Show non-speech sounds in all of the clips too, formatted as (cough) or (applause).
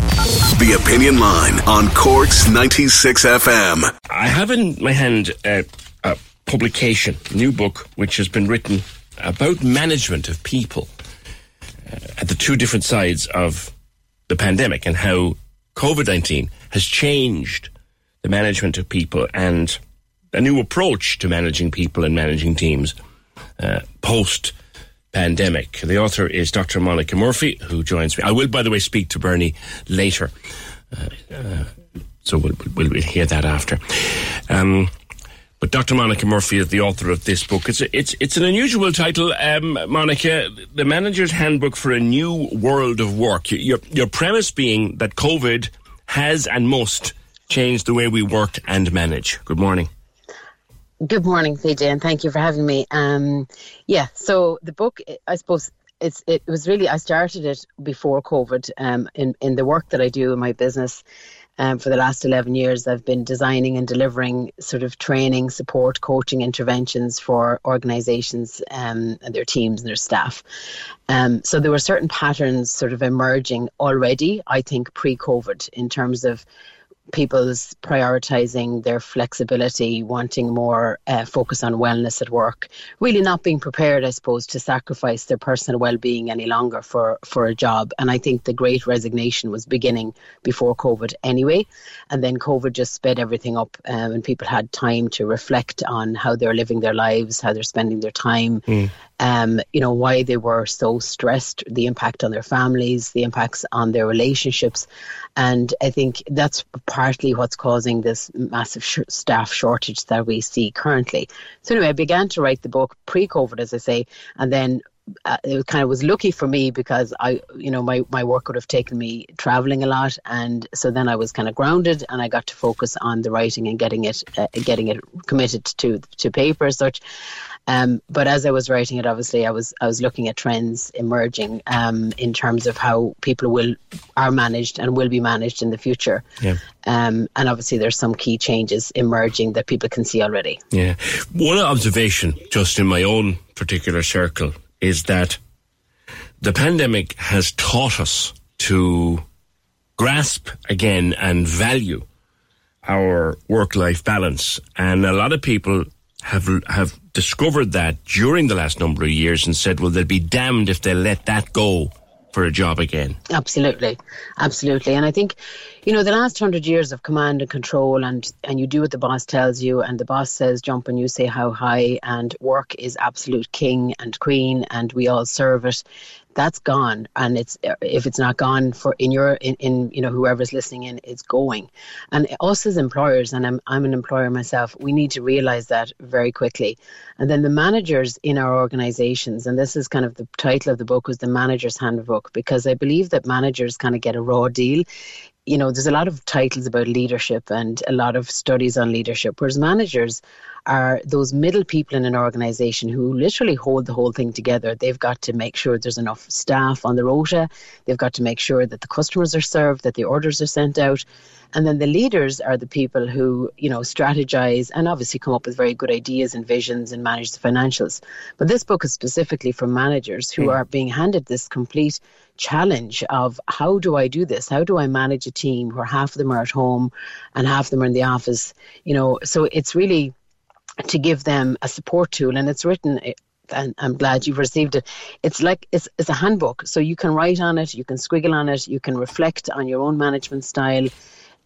The Opinion Line on Cork's 96 FM. I have in my hand a, a publication, a new book, which has been written about management of people uh, at the two different sides of the pandemic and how COVID 19 has changed the management of people and a new approach to managing people and managing teams uh, post pandemic. The author is Dr. Monica Murphy, who joins me. I will, by the way, speak to Bernie later. Uh, uh, so we'll, we'll, we'll, hear that after. Um, but Dr. Monica Murphy is the author of this book. It's a, it's it's an unusual title, um, Monica. The Manager's Handbook for a New World of Work. Your your premise being that COVID has and must change the way we work and manage. Good morning. Good morning, PJ, and thank you for having me. Um, yeah, so the book, I suppose, it's it was really I started it before COVID. Um, in in the work that I do in my business, um, for the last eleven years, I've been designing and delivering sort of training, support, coaching interventions for organisations um, and their teams and their staff. Um, so there were certain patterns sort of emerging already. I think pre-COVID in terms of people's prioritizing their flexibility, wanting more uh, focus on wellness at work, really not being prepared, I suppose, to sacrifice their personal well-being any longer for for a job. And I think the Great Resignation was beginning before COVID anyway, and then COVID just sped everything up, um, and people had time to reflect on how they're living their lives, how they're spending their time, mm um, you know, why they were so stressed, the impact on their families, the impacts on their relationships. And I think that's partly what's causing this massive sh- staff shortage that we see currently. So, anyway, I began to write the book pre COVID, as I say, and then uh, it kind of was lucky for me because I, you know, my, my work would have taken me traveling a lot, and so then I was kind of grounded, and I got to focus on the writing and getting it, uh, getting it committed to to paper as such. Um, but as I was writing it, obviously, I was I was looking at trends emerging um, in terms of how people will are managed and will be managed in the future. Yeah. Um, and obviously, there's some key changes emerging that people can see already. Yeah. One observation, just in my own particular circle, is that the pandemic has taught us to grasp again and value our work-life balance, and a lot of people have have discovered that during the last number of years and said, well, they'll be damned if they let that go for a job again. Absolutely, absolutely. And I think, you know, the last hundred years of command and control, and and you do what the boss tells you, and the boss says jump and you say how high, and work is absolute king and queen, and we all serve it that's gone. And it's if it's not gone for in your in, in you know whoever's listening in it's going. And us as employers and I'm, I'm an employer myself we need to realize that very quickly. And then the managers in our organizations and this is kind of the title of the book was the manager's handbook because i believe that managers kind of get a raw deal you know, there's a lot of titles about leadership and a lot of studies on leadership, whereas managers are those middle people in an organization who literally hold the whole thing together. They've got to make sure there's enough staff on the rota, they've got to make sure that the customers are served, that the orders are sent out. And then the leaders are the people who, you know, strategize and obviously come up with very good ideas and visions and manage the financials. But this book is specifically for managers who mm. are being handed this complete challenge of how do I do this? How do I manage a team where half of them are at home and half of them are in the office? You know, so it's really to give them a support tool, and it's written and I'm glad you've received it. It's like it's it's a handbook, so you can write on it, you can squiggle on it, you can reflect on your own management style.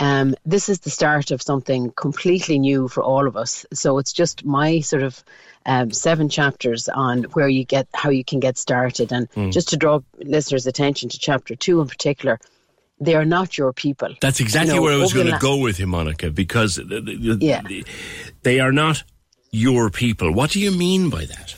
Um, this is the start of something completely new for all of us. So it's just my sort of um, seven chapters on where you get how you can get started, and mm. just to draw listeners' attention to chapter two in particular. They are not your people. That's exactly you know, where I was going to go with him, Monica, because yeah. they are not your people. What do you mean by that?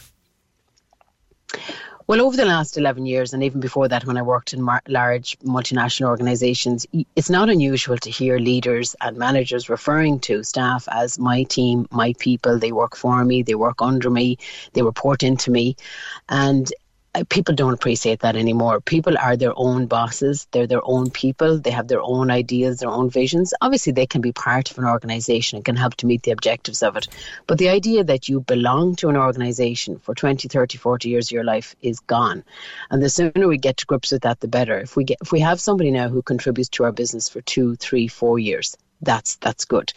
Well, over the last 11 years, and even before that, when I worked in mar- large multinational organizations, it's not unusual to hear leaders and managers referring to staff as my team, my people. They work for me, they work under me, they report into me. And people don't appreciate that anymore. People are their own bosses, they're their own people, they have their own ideas, their own visions. Obviously, they can be part of an organization and can help to meet the objectives of it. But the idea that you belong to an organization for 20, 30, 40 years of your life is gone. And the sooner we get to grips with that, the better. If we get if we have somebody now who contributes to our business for two, three, four years, that's that's good.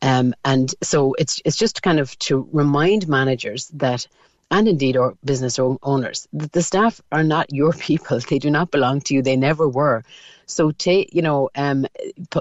Um, and so it's it's just kind of to remind managers that and indeed our business owners. The staff are not (laughs) your people. They do not belong to you. They never were. So take, you know, um,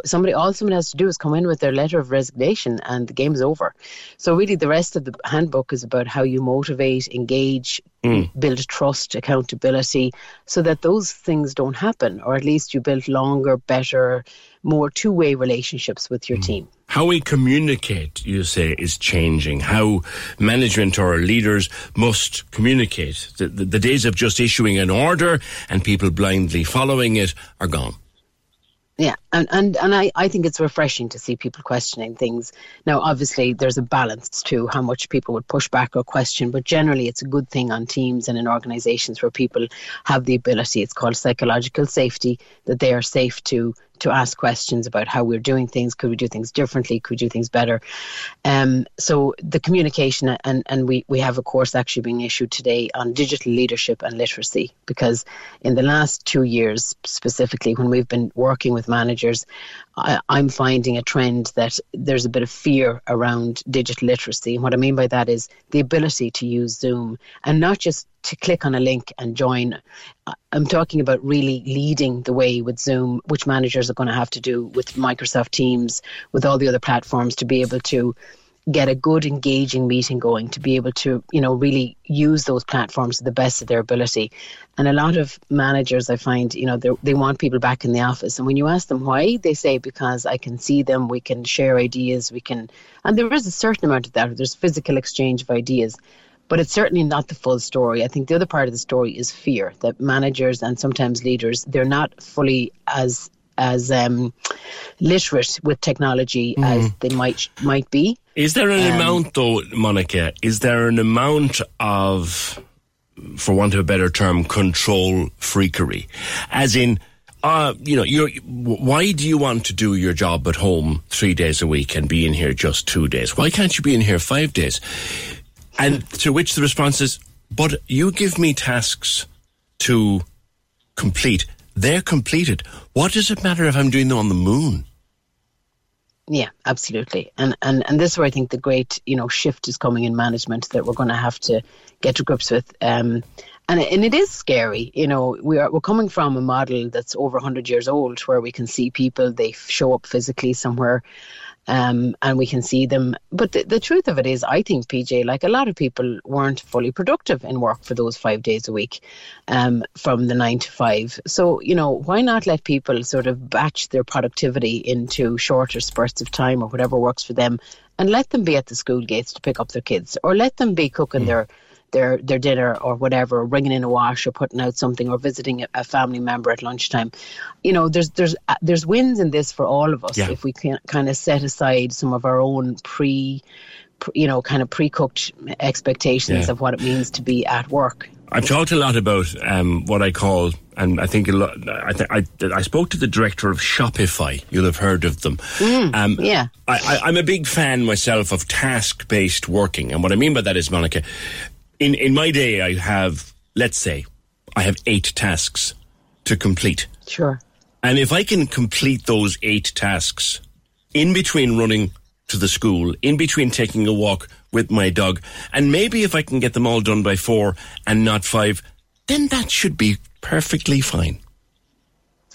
somebody all someone has to do is come in with their letter of resignation, and the game's over. So really, the rest of the handbook is about how you motivate, engage, mm. build trust, accountability, so that those things don't happen, or at least you build longer, better, more two-way relationships with your mm. team. How we communicate, you say, is changing. How management or leaders must communicate. The, the, the days of just issuing an order and people blindly following it are gone. Yeah, and, and, and I, I think it's refreshing to see people questioning things. Now, obviously, there's a balance to how much people would push back or question, but generally, it's a good thing on teams and in organizations where people have the ability. It's called psychological safety, that they are safe to to ask questions about how we're doing things. Could we do things differently? Could we do things better? Um, so the communication, and, and we, we have a course actually being issued today on digital leadership and literacy, because in the last two years, specifically, when we've been working with managers, I, I'm finding a trend that there's a bit of fear around digital literacy. And what I mean by that is the ability to use Zoom and not just to click on a link and join. I'm talking about really leading the way with Zoom, which managers are going to have to do with Microsoft Teams, with all the other platforms to be able to get a good engaging meeting going to be able to you know really use those platforms to the best of their ability. And a lot of managers i find you know they want people back in the office. And when you ask them why they say because i can see them we can share ideas we can and there is a certain amount of that. There's physical exchange of ideas but it's certainly not the full story. I think the other part of the story is fear that managers and sometimes leaders they're not fully as as um, literate with technology mm. as they might might be. Is there an um, amount, though, Monica? Is there an amount of, for want of a better term, control freakery, as in? Uh, you know, you're, why do you want to do your job at home three days a week and be in here just two days? Why can't you be in here five days? And to which the response is, but you give me tasks to complete. They're completed. What does it matter if I'm doing them on the moon? Yeah, absolutely. And, and and this is where I think the great, you know, shift is coming in management that we're going to have to get to grips with. Um, and and it is scary. You know, we are we're coming from a model that's over 100 years old, where we can see people, they show up physically somewhere, um, and we can see them. But the, the truth of it is, I think, PJ, like a lot of people weren't fully productive in work for those five days a week um, from the nine to five. So, you know, why not let people sort of batch their productivity into shorter spurts of time or whatever works for them and let them be at the school gates to pick up their kids or let them be cooking mm. their their their dinner or whatever, bringing in a wash or putting out something or visiting a, family member at lunchtime. You know, there's there's uh, there's wins in this for all of us yeah. if we can kind of set aside some of our own pre, you know, kind of pre-cooked expectations yeah. of what it means to be at work. I've talked a lot about um, what I call, and I think a lot. I, th- I, I spoke to the director of Shopify. You'll have heard of them. Mm, um, yeah, I, am a big fan myself of task-based working, and what I mean by that is, Monica, in in my day, I have let's say I have eight tasks to complete. Sure. And if I can complete those eight tasks in between running to the school, in between taking a walk with my dog, and maybe if I can get them all done by four and not five, then that should be perfectly fine.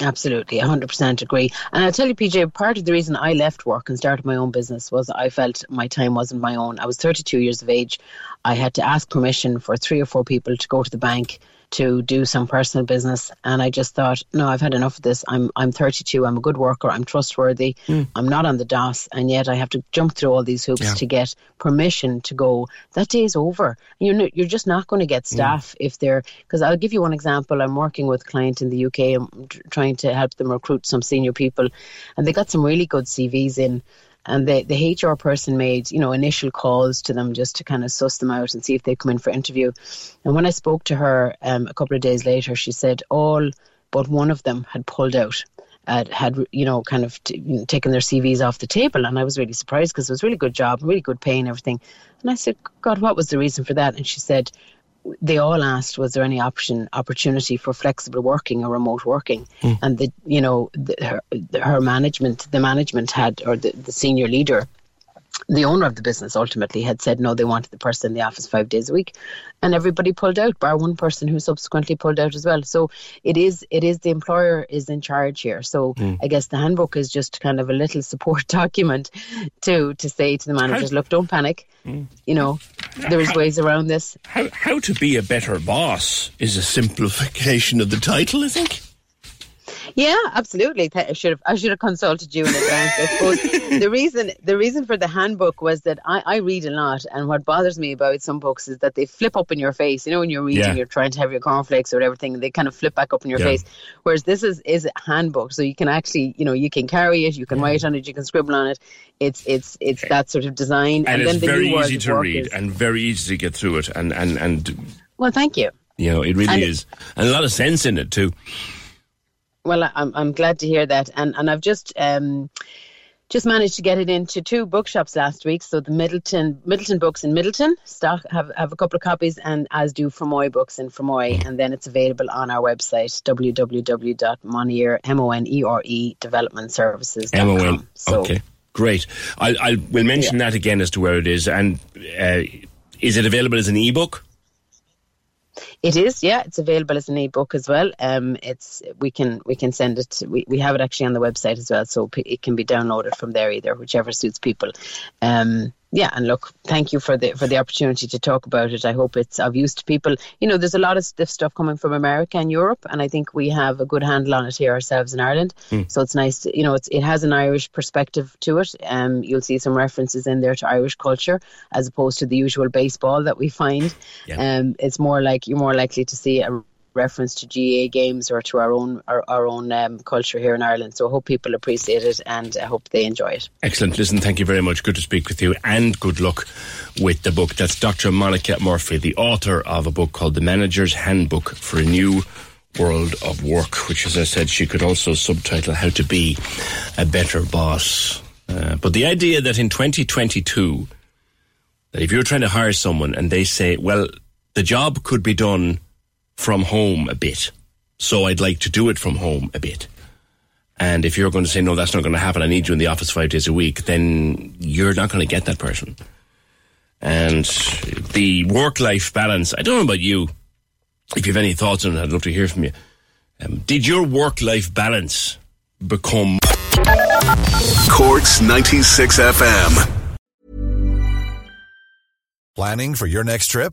Absolutely, 100% agree. And I'll tell you, PJ, part of the reason I left work and started my own business was I felt my time wasn't my own. I was 32 years of age. I had to ask permission for three or four people to go to the bank to do some personal business. And I just thought no I've had enough of this. I'm I'm 32 I'm a good worker. I'm trustworthy. Mm. I'm not on the DOS and yet I have to jump through all these hoops yeah. to get permission to go. That day is over you're you're just not going to get hmm. staff mm. if they're because I'll give you one example. I'm working with a client in the UK I'm trying to help them recruit some senior people. And they got some really good CVs in and the, the HR person made, you know, initial calls to them just to kind of suss them out and see if they'd come in for interview. And when I spoke to her um, a couple of days later, she said all but one of them had pulled out. Uh, had you know kind of t- you know, taken their CVs off the table, and I was really surprised because it was a really good job, really good pay and everything. And I said, God, what was the reason for that? And she said, they all asked, was there any option opportunity for flexible working or remote working? Mm. And the you know the, her, her management, the management had or the, the senior leader the owner of the business ultimately had said no, they wanted the person in the office five days a week, and everybody pulled out, bar one person who subsequently pulled out as well. So it is it is the employer is in charge here. So mm. I guess the handbook is just kind of a little support (laughs) document to to say to the managers, how, look, don't panic. Mm. You know, there's ways around this. How how to be a better boss is a simplification of the title, I think. Yeah, absolutely. I should have I should have consulted you in advance. I suppose (laughs) the reason the reason for the handbook was that I, I read a lot, and what bothers me about some books is that they flip up in your face. You know, when you're reading, yeah. you're trying to have your cornflakes or everything, they kind of flip back up in your yeah. face. Whereas this is is a handbook, so you can actually, you know, you can carry it, you can yeah. write on it, you can scribble on it. It's it's it's that sort of design, and, and it's then the very easy to read is, and very easy to get through it, and and and. Well, thank you. You know, it really and is, and a lot of sense in it too. Well, I'm I'm glad to hear that, and and I've just um, just managed to get it into two bookshops last week. So the Middleton Midleton Books in Midleton stock have, have a couple of copies, and as do Fermoy Books in Fermoy, and then it's available on our website www.monere m o n e r e development services. M O N. Okay, great. I I will mention yeah. that again as to where it is, and uh, is it available as an ebook? It is, yeah. It's available as an ebook as well. Um, it's we can we can send it. We, we have it actually on the website as well, so it can be downloaded from there either, whichever suits people. Um, yeah, and look, thank you for the for the opportunity to talk about it. I hope it's of use to people. You know, there's a lot of stiff stuff coming from America and Europe, and I think we have a good handle on it here ourselves in Ireland. Mm. So it's nice, to, you know, it's, it has an Irish perspective to it. Um, you'll see some references in there to Irish culture as opposed to the usual baseball that we find. Yeah. Um, it's more like you're more likely to see a reference to GAA games or to our own our, our own um, culture here in Ireland. So I hope people appreciate it and I hope they enjoy it. Excellent. Listen, thank you very much. Good to speak with you and good luck with the book. That's Dr. Monica Murphy, the author of a book called The Manager's Handbook for a New World of Work, which, as I said, she could also subtitle How to Be a Better Boss. Uh, but the idea that in 2022, that if you're trying to hire someone and they say, well, the job could be done from home a bit. So I'd like to do it from home a bit. And if you're going to say, no, that's not going to happen, I need you in the office five days a week, then you're not going to get that person. And the work life balance, I don't know about you. If you have any thoughts on it, I'd love to hear from you. Um, did your work life balance become. Cork's 96 FM. Planning for your next trip?